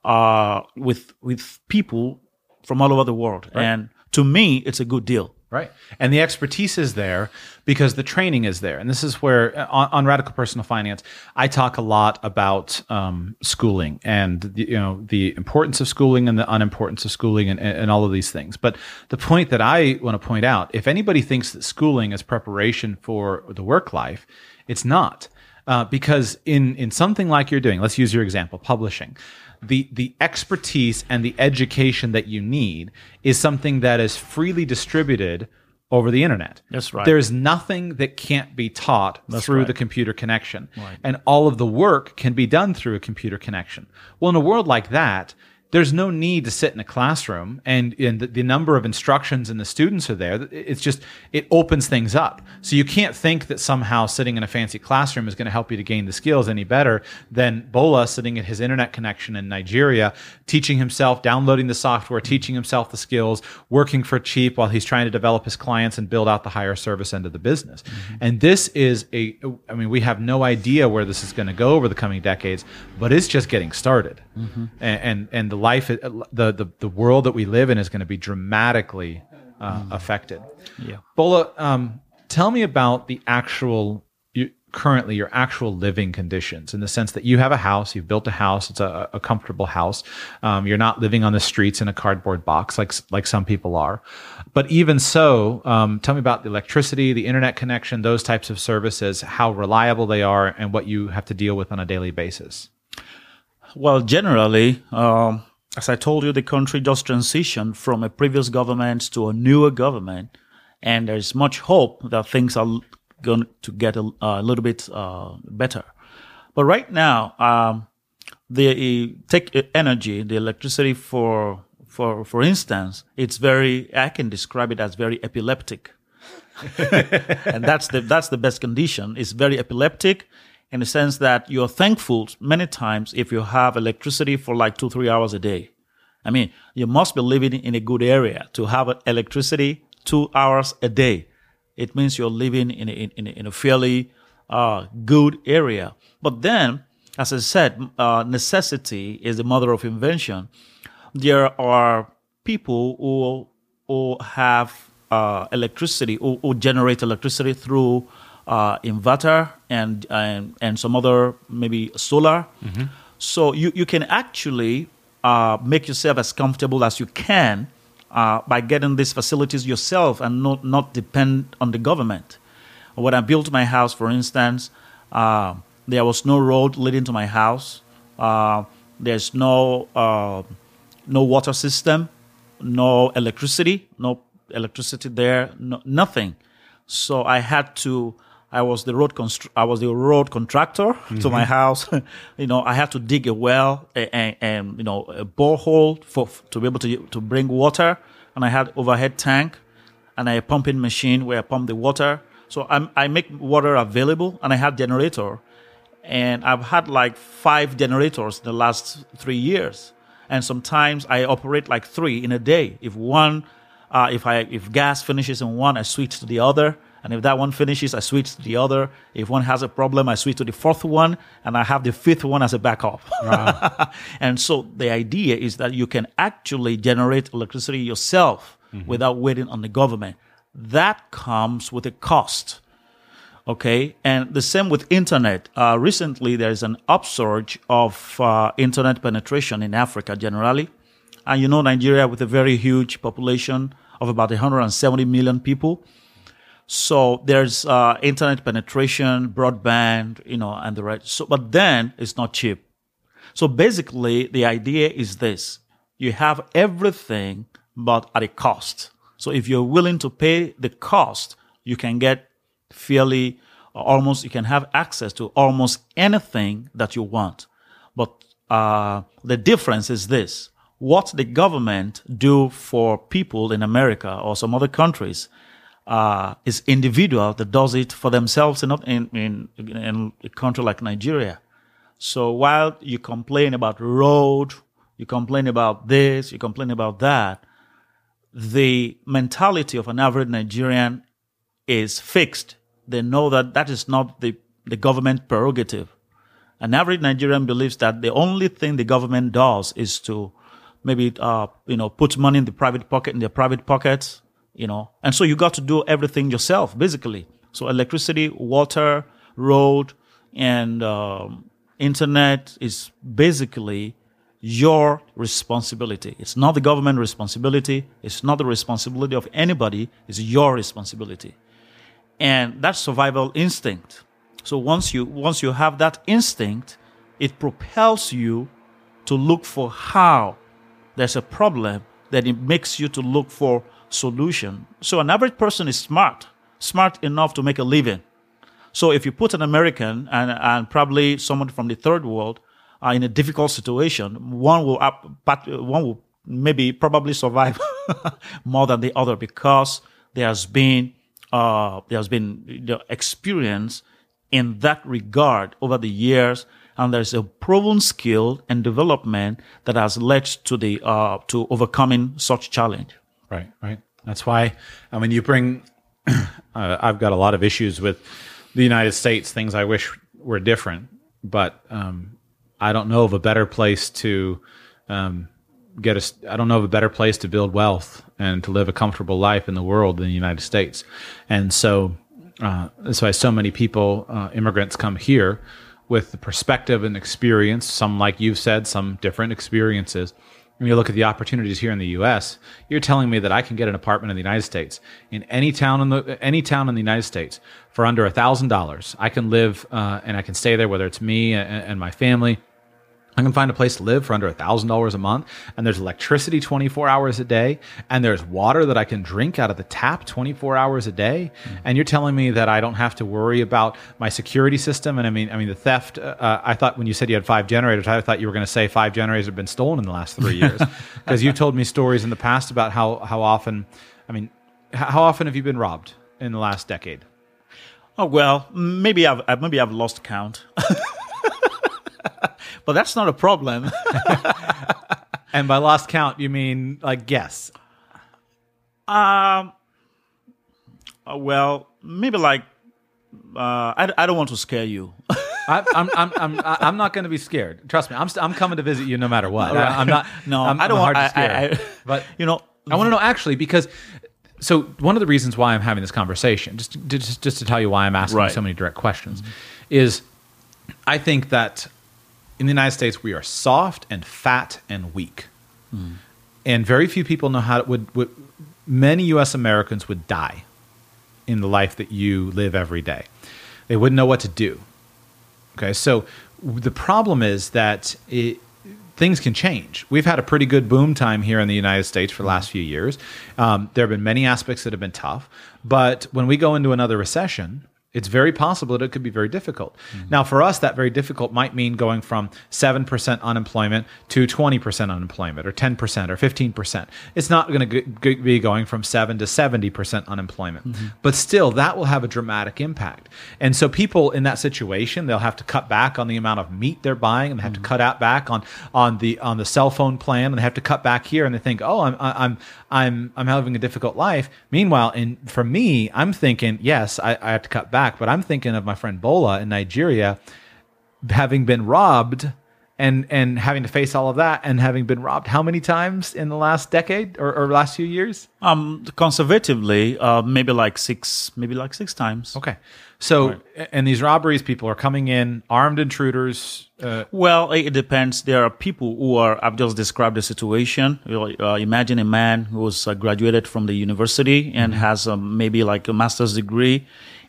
uh, with, with people from all over the world. Right. And to me, it's a good deal. Right. And the expertise is there because the training is there. And this is where, uh, on, on Radical Personal Finance, I talk a lot about um, schooling and the, you know the importance of schooling and the unimportance of schooling and, and all of these things. But the point that I want to point out, if anybody thinks that schooling is preparation for the work life, it's not. Uh, because in in something like you're doing, let's use your example, publishing the the expertise and the education that you need is something that is freely distributed over the internet. That's right. There's nothing that can't be taught That's through right. the computer connection. Right. And all of the work can be done through a computer connection. Well, in a world like that, there's no need to sit in a classroom and, and the, the, number of instructions and the students are there. It's just, it opens things up. So you can't think that somehow sitting in a fancy classroom is going to help you to gain the skills any better than Bola sitting at his internet connection in Nigeria, teaching himself, downloading the software, teaching himself the skills, working for cheap while he's trying to develop his clients and build out the higher service end of the business. Mm-hmm. And this is a, I mean, we have no idea where this is going to go over the coming decades, but it's just getting started. Mm-hmm. And, and, and the life, the, the, the world that we live in is going to be dramatically uh, mm. affected. Yeah. Bola, um, tell me about the actual currently your actual living conditions in the sense that you have a house, you've built a house, it's a, a comfortable house. Um, you're not living on the streets in a cardboard box like like some people are. But even so, um, tell me about the electricity, the internet connection, those types of services, how reliable they are, and what you have to deal with on a daily basis. Well, generally, um, as I told you, the country just transitioned from a previous government to a newer government, and there's much hope that things are going to get a, a little bit uh, better. But right now, um, the take energy, the electricity for for for instance, it's very. I can describe it as very epileptic, [laughs] and that's the that's the best condition. It's very epileptic in the sense that you're thankful many times if you have electricity for like two, three hours a day. I mean, you must be living in a good area to have electricity two hours a day. It means you're living in a, in a, in a fairly uh, good area. But then, as I said, uh, necessity is the mother of invention. There are people who, who have uh, electricity, who, who generate electricity through uh, inverter and, and and some other maybe solar. Mm-hmm. So you, you can actually uh, make yourself as comfortable as you can uh, by getting these facilities yourself and not, not depend on the government. When I built my house, for instance, uh, there was no road leading to my house. Uh, there's no uh, no water system, no electricity, no electricity there, no, nothing. So I had to I was the road constr- I was the road contractor mm-hmm. to my mm-hmm. house. [laughs] you know, I had to dig a well and, and, you know a borehole for to be able to to bring water, and I had overhead tank, and a pumping machine where I pump the water. So I'm, I make water available, and I had generator, and I've had like five generators in the last three years, and sometimes I operate like three in a day. If one, uh, if I if gas finishes in one, I switch to the other and if that one finishes, I switch to the other. If one has a problem, I switch to the fourth one, and I have the fifth one as a backup. Wow. [laughs] and so the idea is that you can actually generate electricity yourself mm-hmm. without waiting on the government. That comes with a cost. Okay, and the same with internet. Uh, recently, there's an upsurge of uh, internet penetration in Africa generally. And you know, Nigeria, with a very huge population of about 170 million people, so there's uh, internet penetration, broadband, you know, and the right. So, but then it's not cheap. So basically, the idea is this: you have everything, but at a cost. So if you're willing to pay the cost, you can get fairly, almost, you can have access to almost anything that you want. But uh, the difference is this: what the government do for people in America or some other countries uh, is individual that does it for themselves and not in, in, in a country like Nigeria. So while you complain about road, you complain about this, you complain about that, the mentality of an average Nigerian is fixed. They know that that is not the, the government prerogative. An average Nigerian believes that the only thing the government does is to maybe, uh, you know, put money in the private pocket, in their private pockets, you know. And so you got to do everything yourself, basically. So electricity, water, road, and um, internet is basically your responsibility. It's not the government responsibility. It's not the responsibility of anybody. It's your responsibility. And that's survival instinct. So once you once you have that instinct, it propels you to look for how there's a problem that it makes you to look for solution. So an average person is smart, smart enough to make a living. So if you put an American and, and probably someone from the third world are in a difficult situation, one will up, but one will maybe probably survive [laughs] more than the other because there has been uh, there has been the experience in that regard over the years, and there's a proven skill and development that has led to the uh, to overcoming such challenge. Right, right. That's why I mean you bring. [clears throat] uh, I've got a lot of issues with the United States. Things I wish were different, but um, I don't know of a better place to um, get a. I don't know of a better place to build wealth and to live a comfortable life in the world than the United States. And so uh, that's why so many people, uh, immigrants, come here with the perspective and experience. Some, like you've said, some different experiences. When you look at the opportunities here in the U.S., you're telling me that I can get an apartment in the United States in any town in the any town in the United States for under a thousand dollars. I can live uh, and I can stay there, whether it's me and, and my family I can find a place to live for under $1,000 a month, and there's electricity 24 hours a day, and there's water that I can drink out of the tap 24 hours a day. Mm-hmm. And you're telling me that I don't have to worry about my security system. And I mean, I mean, the theft. Uh, I thought when you said you had five generators, I thought you were going to say five generators have been stolen in the last three years, [laughs] because you told me stories in the past about how how often. I mean, how often have you been robbed in the last decade? Oh well, maybe I've maybe I've lost count. [laughs] but that's not a problem. [laughs] and by lost count, you mean like guess? Um. Uh, well, maybe like uh, I, I don't want to scare you. [laughs] I, I'm, I'm, I'm, I'm not going to be scared. Trust me. I'm, st- I'm coming to visit you no matter what. Right. I, am not. [laughs] No, I'm, I don't want. Hard to scare. I, I, but you know, I want to know actually because. So one of the reasons why I'm having this conversation, just just, just to tell you why I'm asking right. so many direct questions, mm-hmm. is I think that in the United States, we are soft and fat and weak. Mm. And very few people know how to, would, would, many US Americans would die in the life that you live every day. They wouldn't know what to do. Okay, so the problem is that it, things can change. We've had a pretty good boom time here in the United States for the last few years. Um, there have been many aspects that have been tough, but when we go into another recession, it's very possible that it could be very difficult. Mm-hmm. Now, for us, that very difficult might mean going from 7% unemployment to 20% unemployment or 10% or 15%. It's not going to be going from 7 to 70% unemployment. Mm-hmm. But still, that will have a dramatic impact. And so people in that situation, they'll have to cut back on the amount of meat they're buying and they have mm-hmm. to cut out back on, on, the, on the cell phone plan and they have to cut back here and they think, oh, I'm, I'm, I'm, I'm having a difficult life. Meanwhile, in, for me, I'm thinking, yes, I, I have to cut back back, but I'm thinking of my friend Bola in Nigeria having been robbed and and having to face all of that and having been robbed how many times in the last decade or, or last few years? Um conservatively uh maybe like six maybe like six times. Okay so right. and these robberies people are coming in armed intruders uh, well it depends there are people who are i've just described the situation uh, imagine a man who was uh, graduated from the university and mm-hmm. has um, maybe like a master's degree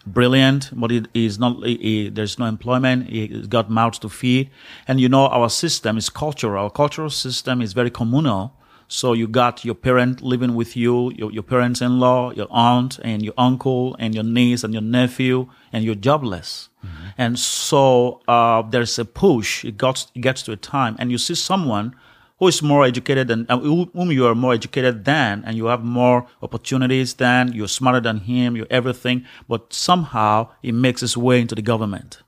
brilliant, but it is not. He, he, there's no employment. He's got mouths to feed, and you know our system is cultural. Our cultural system is very communal. So you got your parent living with you, your, your parents-in-law, your aunt, and your uncle, and your niece, and your nephew, and you're jobless. Mm-hmm. And so uh, there's a push. It gets it gets to a time, and you see someone who is more educated than uh, whom you are more educated than and you have more opportunities than you're smarter than him you're everything but somehow he makes his way into the government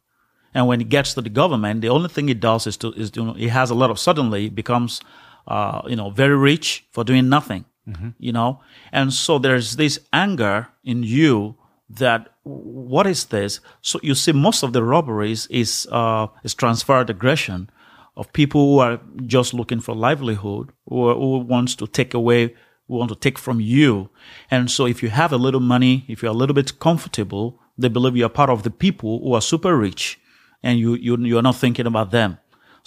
and when he gets to the government the only thing he does is to is you know, he has a lot of suddenly becomes uh, you know very rich for doing nothing mm-hmm. you know and so there's this anger in you that what is this so you see most of the robberies is uh, is transferred aggression of people who are just looking for livelihood, or who wants to take away, who want to take from you. And so if you have a little money, if you're a little bit comfortable, they believe you're part of the people who are super rich and you, you, you're not thinking about them.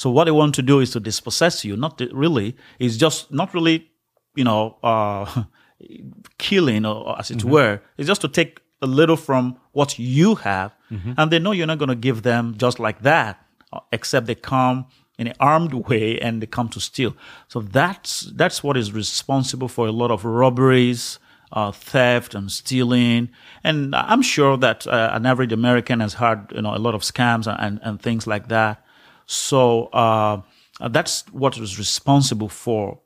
So what they want to do is to dispossess you, not really, it's just not really, you know, uh, [laughs] killing or, as it mm-hmm. were. It's just to take a little from what you have. Mm-hmm. And they know you're not going to give them just like that, uh, except they come in an armed way and they come to steal. So that's that's what is responsible for a lot of robberies, uh, theft, and stealing. And I'm sure that uh, an average American has had you know a lot of scams and, and things like that. So uh, that's what is responsible for,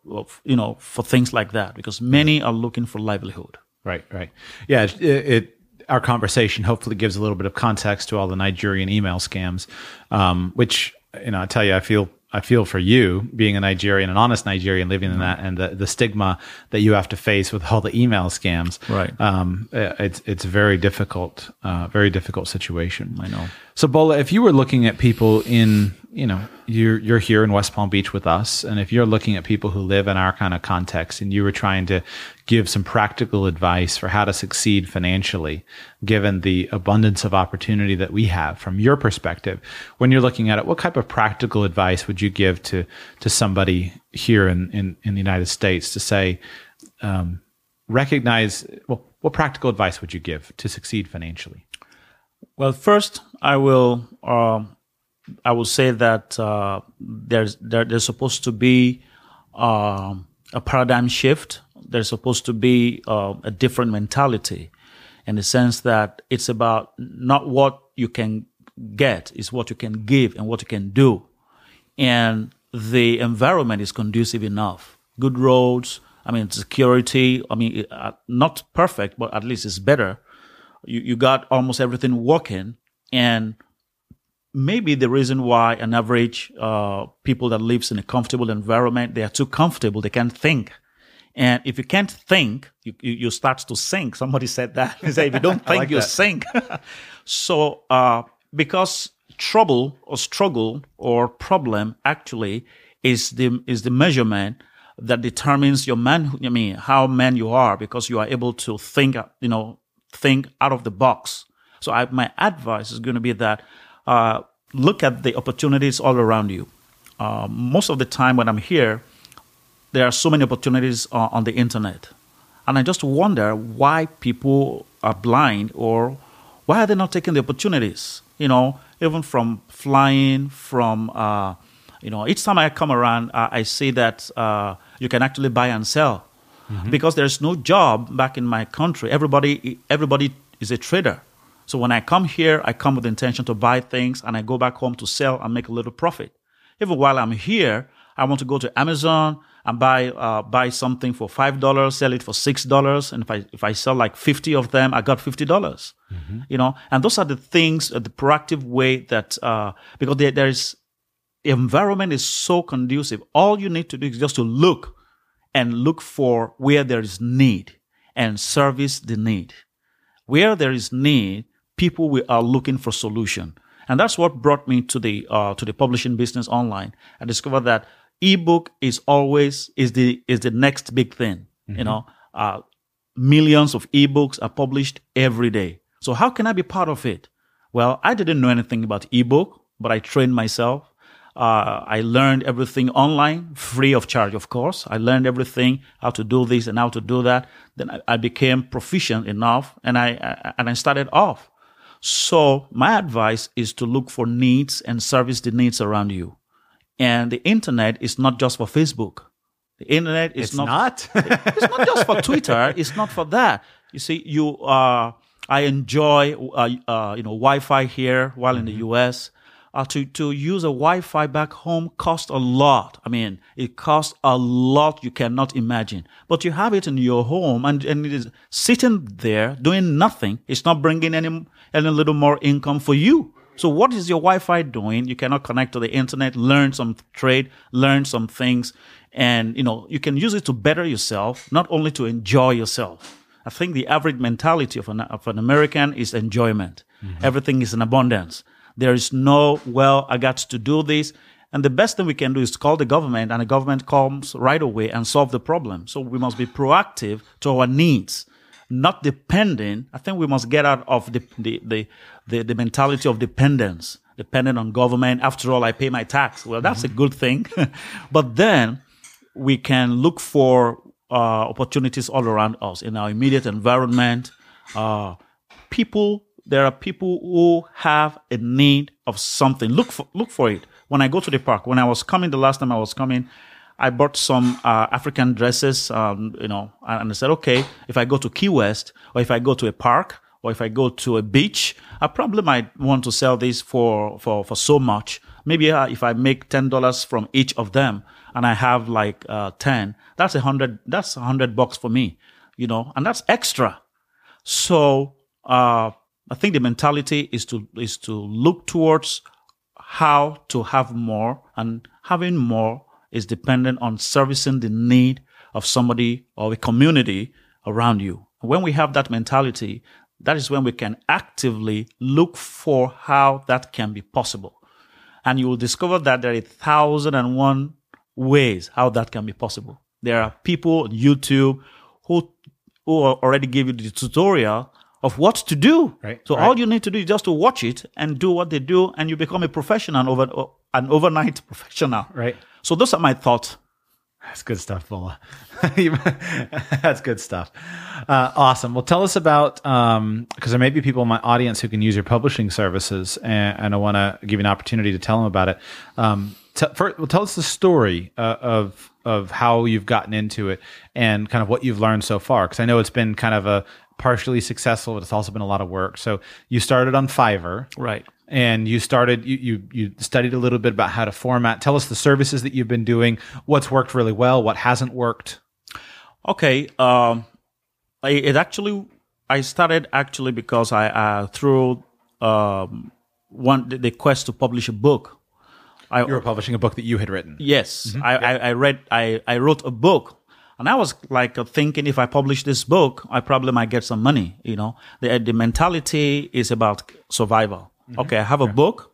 you know, for things like that because many are looking for livelihood. Right, right. Yeah, it, it our conversation hopefully gives a little bit of context to all the Nigerian email scams, um, which you know I tell you I feel I feel for you being a Nigerian, an honest Nigerian living in that, and the, the stigma that you have to face with all the email scams. Right. Um, it's it's a very difficult, uh, very difficult situation. I know. So, Bola, if you were looking at people in you know you're you're here in West Palm Beach with us, and if you're looking at people who live in our kind of context, and you were trying to give some practical advice for how to succeed financially, given the abundance of opportunity that we have from your perspective, when you're looking at it, what type of practical advice would you give to to somebody here in in, in the United States to say, um, recognize well, what practical advice would you give to succeed financially? Well, first, I will. Um, I will say that uh, there's there, there's supposed to be um, a paradigm shift. There's supposed to be uh, a different mentality, in the sense that it's about not what you can get, it's what you can give and what you can do, and the environment is conducive enough. Good roads, I mean security. I mean uh, not perfect, but at least it's better. You you got almost everything working, and maybe the reason why an average uh, people that lives in a comfortable environment they are too comfortable they can't think. And if you can't think you, you, start to sink. [laughs] Somebody said that. He said if you don't [laughs] think like you that. sink. [laughs] So uh, because trouble or struggle or problem actually is the is the measurement that determines your man i mean how man you are because you are able to think you know think out of the box so I, my advice is going to be that uh, look at the opportunities all around you. Uh, most of the time when I'm here, there are so many opportunities uh, on the internet. And I just wonder why people are blind or why are they not taking the opportunities? You know, even from flying, from, uh, you know, each time I come around, I see that uh, you can actually buy and sell. Mm-hmm. Because there's no job back in my country. Everybody, everybody is a trader. So when I come here, I come with the intention to buy things and I go back home to sell and make a little profit. Even while I'm here, I want to go to Amazon and buy uh, buy something for five dollars, sell it for six dollars, and if I if I sell like fifty of them, I got fifty dollars. Mm-hmm. You know, and those are the things, uh, the proactive way that uh, because there, there is the environment is so conducive. All you need to do is just to look and look for where there is need and service the need. Where there is need, people we are looking for solution. And that's what brought me to the uh, to the publishing business online. I discovered that ebook is always is the is the next big thing. Mm-hmm. You know, uh, millions of ebooks are published every day. So how can I be part of it? Well, I didn't know anything about ebook, but I trained myself. Uh, I learned everything online, free of charge, of course. I learned everything, how to do this and how to do that. Then I, I became proficient enough, and I, I and I started off. So my advice is to look for needs and service the needs around you. And the internet is not just for Facebook. The internet is it's not. not? [laughs] it's not just for Twitter. It's not for that. You see, you uh, I enjoy uh, uh, you know Wi-Fi here while mm-hmm. in the mm-hmm. U.S uh, to, to use a Wi-Fi back home costs a lot. I mean, it costs a lot you cannot imagine. But you have it in your home and, and it is sitting there doing nothing. It's not bringing any, any little more income for you. So what is your Wi-Fi doing? You cannot connect to the internet, learn some trade, learn some things, and you know you can use it to better yourself, not only to enjoy yourself. I think the average mentality of an, of an American is enjoyment. Mm-hmm. Everything is in abundance. There is no, well, I got to do this. And the best thing we can do is call the government, and the government comes right away and solve the problem. So we must be proactive to our needs, not depending. I think we must get out of the the the, the, the mentality of dependence, dependent on government. After all, I pay my tax. Well, that's mm-hmm. a good thing, [laughs] but then we can look for uh, opportunities all around us in our immediate environment. Uh, people there are people who have a need of something. Look for look for it. When I go to the park, when I was coming the last time I was coming, I bought some uh, African dresses. Um, you know, and I said, okay, if I go to Key West or if I go to a park or if I go to a beach, I probably might want to sell these for for for so much. maybe uh, if I make ten dollars from each of them, and I have like uh, ten, that's a hundred. That's a hundred bucks for me, you know, and that's extra. So uh, I think the mentality is to is to look towards how to have more, and having more is dependent on servicing the need of somebody or a community around you. When we have that mentality, that is when we can actively look for how that can be possible. And you will discover that there are a thousand and one ways how that can be possible. There are people on YouTube who, who already give you the tutorial of what to do. Right, so right. all you need to do is just to watch it and do what they do, and you become a professional over an overnight [laughs] professional. Right. So those are my thoughts. That's good stuff, Bola. [laughs] That's good stuff. Uh, awesome. Well, tell us about um because there may be people in my audience who can use your publishing services, and, and I want to give you an opportunity to tell them about it. Um, t- first, well, tell us the story uh, of of how you've gotten into it and kind of what you've learned so far. Because I know it's been kind of a partially successful, but it's also been a lot of work. So you started on Fiverr, Right. and you started you, you you studied a little bit about how to format tell us the services that you've been doing what's worked really well what hasn't worked Okay. Um, I, it actually, I started actually because I, uh, through, um, one, the, the quest to publish a book. I, you were publishing a book that you had written yes, I, I, I read, I, I wrote a book and I was like thinking if I publish this book, I probably might get some money, you know, the, the mentality is about survival. Okay. I have a book.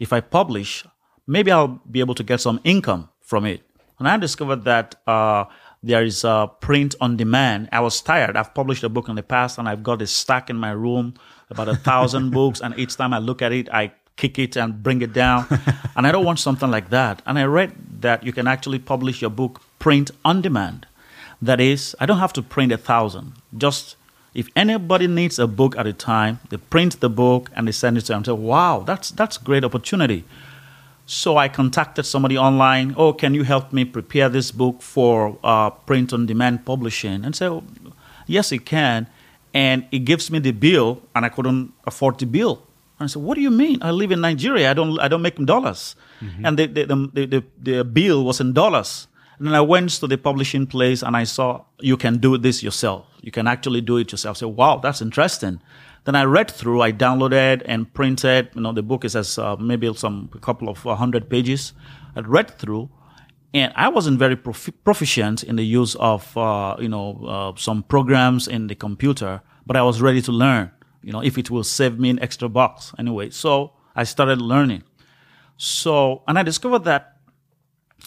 If I publish, maybe I'll be able to get some income from it. And I discovered that, uh, there is a print on demand. I was tired. I've published a book in the past and I've got a stack in my room, about a thousand [laughs] books. And each time I look at it, I kick it and bring it down. [laughs] and I don't want something like that. And I read that you can actually publish your book print on demand. That is, I don't have to print a thousand. Just if anybody needs a book at a time, they print the book and they send it to them. Say, wow, that's that's great opportunity. So I contacted somebody online. Oh, can you help me prepare this book for uh, print on demand publishing? And so, yes, it can. And it gives me the bill, and I couldn't afford the bill. And I said, "What do you mean? I live in Nigeria. I don't. I don't make dollars." And the the, the the the bill was in dollars. And then I went to the publishing place, and I saw you can do this yourself. You can actually do it yourself. So, wow, that's interesting. Then I read through, I downloaded and printed. You know, the book is as uh, maybe some a couple of uh, hundred pages. I read through, and I wasn't very profi- proficient in the use of uh, you know uh, some programs in the computer, but I was ready to learn. You know, if it will save me an extra bucks anyway. So I started learning. So and I discovered that.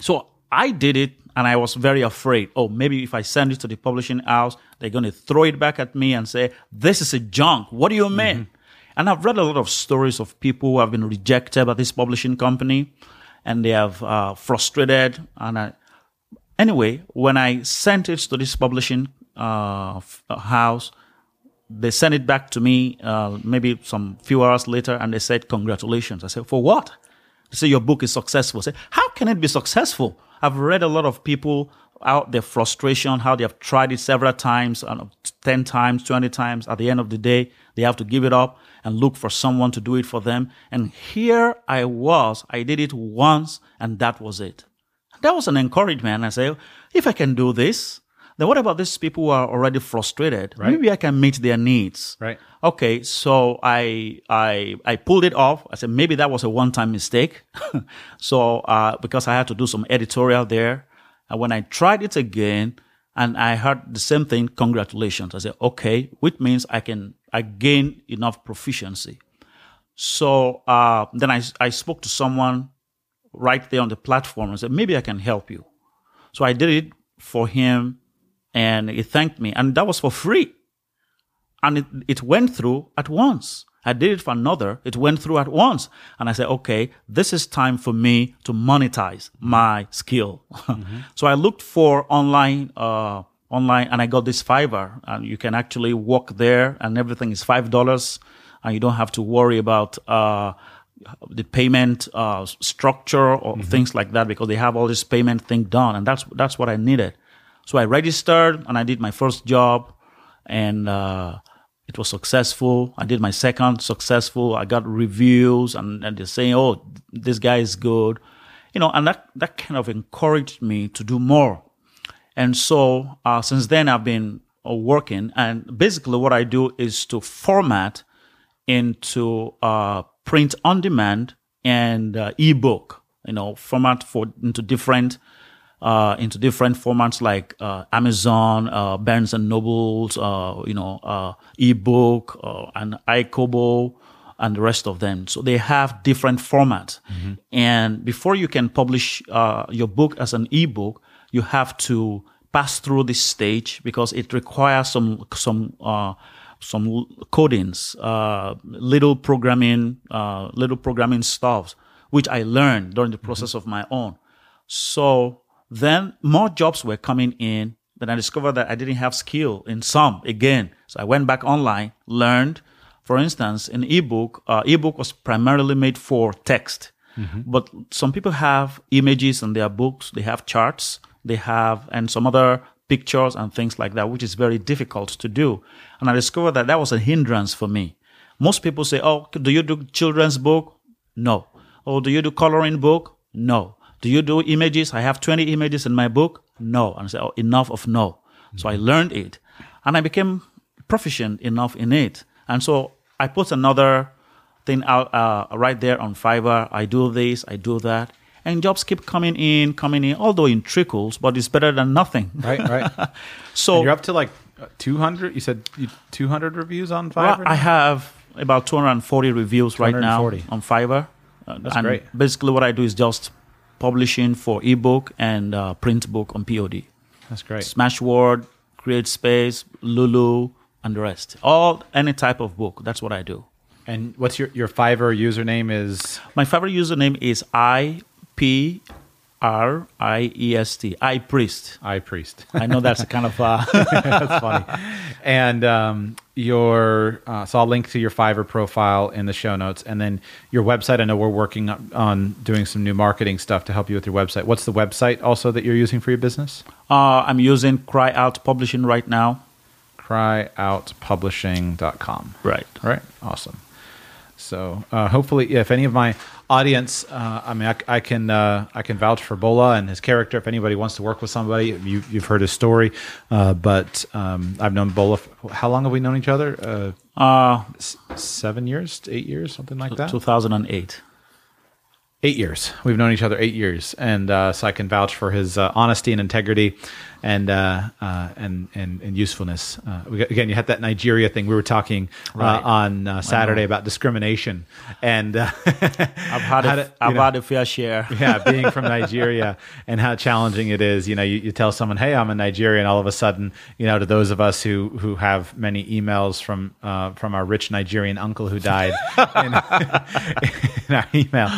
So I did it and I was very afraid. Oh, maybe if I send it to the publishing house, they're going to throw it back at me and say, this is a junk. What do you mean? And I've read a lot of stories of people who have been rejected by this publishing company and they have uh, frustrated. And I, anyway, when I sent it to this publishing uh, house, they sent it back to me uh, maybe some few hours later and they said, Congratulations. I said, For what? They say, Your book is successful. I said, How can it be successful? I've read a lot of people out their frustration, how they have tried it several times, uh, 10 times, 20 times. At the end of the day, they have to give it up and look for someone to do it for them. And here I was, I did it once, and that was it. That was an encouragement. I say, if I can do this, then what about these people who are already frustrated? Right. Maybe I can meet their needs. Right. Okay, so I I I pulled it off. I said maybe that was a one-time mistake. [laughs] so uh, because I had to do some editorial there, and when I tried it again, and I heard the same thing, congratulations. I said okay, which means I can I gain enough proficiency. So uh, then I I spoke to someone right there on the platform and said maybe I can help you. So I did it for him, and he thanked me, and that was for free and it, it went through at once. I did it for another. It went through at once. And I said, okay, this is time for me to monetize my skill. [laughs] so I looked for online, uh, online and I got this Fiverr and you can actually walk there and everything is $5 and you don't have to worry about, uh, the payment, uh, structure or things like that because they have all this payment thing done. And that's, that's what I needed. So I registered and I did my first job and, uh, it was successful. I did my second successful. I got reviews and, and they're saying, oh, this guy is good. You know, and that, that kind of encouraged me to do more. And so uh, since then, I've been uh, working. And basically, what I do is to format into uh, print on demand and uh, ebook. You know, format for into different uh, into different formats like uh, Amazon, uh, Barnes and Nobles, uh, you know, uh, ebook, uh, and iKobo, and the rest of them. So they have different formats. Mm-hmm. And before you can publish uh, your book as an ebook, you have to pass through this stage because it requires some some some codings, little programming, little programming stuff, which I learned during the process mm-hmm. of my own. So then more jobs were coming in. Then I discovered that I didn't have skill in some again. So I went back online, learned. For instance, an ebook, uh, ebook was primarily made for text, mm-hmm. but some people have images in their books. They have charts. They have and some other pictures and things like that, which is very difficult to do. And I discovered that that was a hindrance for me. Most people say, "Oh, do you do children's book?" No. "Oh, do you do coloring book?" No. Do you do images? I have 20 images in my book. No. And I said, oh, enough of no. Mm-hmm. So I learned it and I became proficient enough in it. And so I put another thing out uh, right there on Fiverr. I do this, I do that. And jobs keep coming in, coming in, although in trickles, but it's better than nothing. Right, right. [laughs] so and you're up to like 200, you said 200 reviews on Fiverr? Well, I have about 240 reviews 240. right now on Fiverr. Uh, That's and great. Basically, what I do is just publishing for ebook and uh, print book on POD. That's great. Smashword, CreateSpace, Lulu, and the rest. All any type of book. That's what I do. And what's your your Fiverr username is? My Fiverr username is I P R I E S T. I priest. I priest. [laughs] I know that's a kind of uh [laughs] that's funny. And um, your uh, so I'll link to your Fiverr profile in the show notes, and then your website. I know we're working on doing some new marketing stuff to help you with your website. What's the website also that you're using for your business? Uh, I'm using Cry Out Publishing right now. Cryoutpublishing.com. Right. All right. Awesome. So uh, hopefully, if any of my audience, uh, I mean, I, I can uh, I can vouch for Bola and his character. If anybody wants to work with somebody, you, have heard his story. Uh, but um, I've known Bola. how long have we known each other? Uh, uh, s- seven years, eight years, something like that. Two thousand and eight. Eight years. We've known each other eight years, and uh, so I can vouch for his honesty and integrity and uh, uh, and, and and usefulness. Uh, again, you had that Nigeria thing. We were talking uh, right. on uh, Saturday about discrimination, and uh, [laughs] I've had a, I've know, had a fair share. [laughs] yeah, being from Nigeria and how challenging it is. You know, you, you tell someone, "Hey, I'm a Nigerian," all of a sudden, you know, to those of us who who have many emails from from our rich Nigerian uncle who died [laughs] in, in, our email,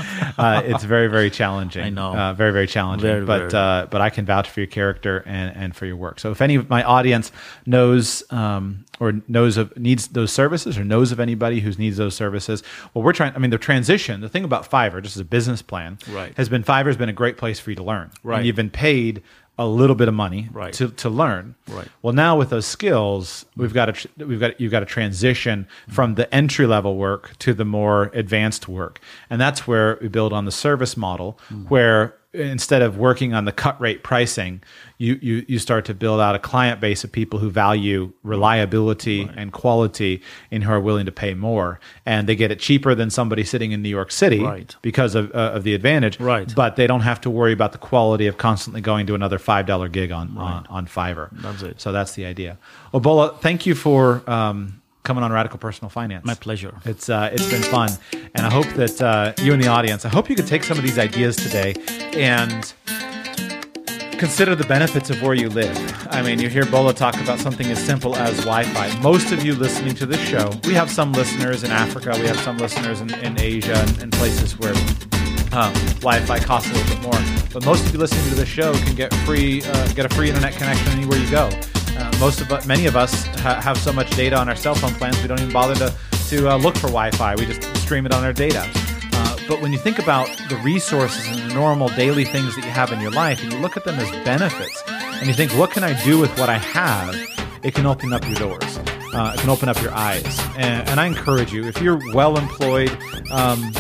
it's very very challenging. I know, very very challenging. Very, but very. but I can vouch for your character and and for your work. So if any of my audience knows um, or knows of needs those services or knows of anybody who needs those services, well, we're trying. I mean, the transition, the thing about Fiverr, just as a business plan, right. has been Fiverr has been a great place for you to learn. Right, and you've been paid a little bit of money right. to, to learn. Right. Well, now with those skills, we've got to we've got you've got to transition from the entry level work to the more advanced work, and that's where we build on the service model, mm. where instead of working on the cut rate pricing, you, you, you start to build out a client base of people who value reliability right. and quality and who are willing to pay more. And they get it cheaper than somebody sitting in New York City right. because of, uh, of the advantage. Right. But they don't have to worry about the quality of constantly going to another $5 gig on, right. on, on Fiverr. That's it. So that's the idea. Obola, thank you for um, coming on Radical Personal Finance. My pleasure. It's uh, it's been fun, and I hope that uh, you and the audience, I hope you could take some of these ideas today and consider the benefits of where you live. I mean, you hear Bola talk about something as simple as Wi-Fi. Most of you listening to this show, we have some listeners in Africa, we have some listeners in, in Asia, and, and places where um, Wi-Fi costs a little bit more. But most of you listening to this show can get free, uh, get a free internet connection anywhere you go. Most of many of us ha- have so much data on our cell phone plans we don't even bother to to uh, look for Wi-Fi. We just stream it on our data. Uh, but when you think about the resources and the normal daily things that you have in your life, and you look at them as benefits, and you think, what can I do with what I have? It can open up your doors. uh, it can open up your eyes. And, and I encourage you, if you're well employed, um,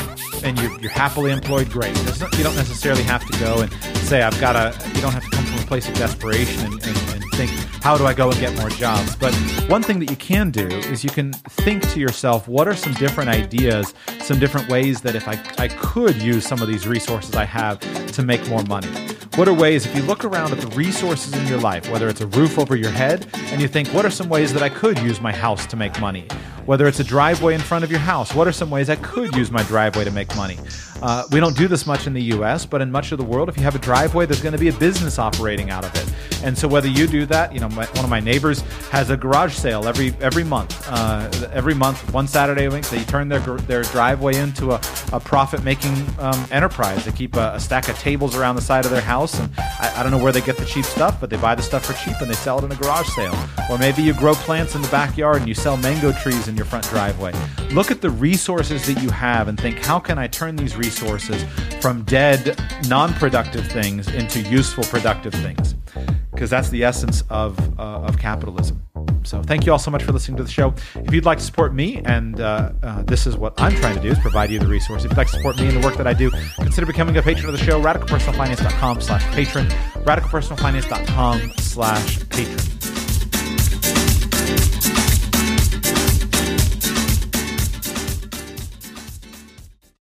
and you're, you're happily employed, great. You don't necessarily have to go and say, I've got to, you don't have to come from a place of desperation and, and think, how do I go and get more jobs? But one thing that you can do is you can think to yourself, what are some different ideas, some different ways that if I, I could use some of these resources I have to make more money? What are ways, if you look around at the resources in your life, whether it's a roof over your head, and you think, what are some ways that I could use my house to make money? Whether it's a driveway in front of your house, what are some ways I could use my driveway to make money? Uh, we don't do this much in the US, but in much of the world, if you have a driveway, there's going to be a business operating out of it. And so whether you do that, you know, my, one of my neighbors has a garage sale every every month. Uh, every month, one Saturday a week, they turn their their driveway into a, a profit making um, enterprise. They keep a, a, stack of tables around the side of their house, and I, I don't know where they get the cheap stuff, but they buy the stuff for cheap and they sell it in a garage sale. Or maybe you grow plants in the backyard and you sell mango trees in your front driveway. Look at the resources that you have and think, how can I turn these resources from dead, non productive things into useful, productive things? Because that's the essence of, uh, of capitalism. So thank you all so much for listening to the show. If you'd like to support me, and uh, uh, this is what I'm trying to do, is provide you the resource. If you'd like to support me and the work that I do, consider becoming a patron of the show, radicalpersonalfinance.com slash patron, radicalpersonalfinance.com slash patron.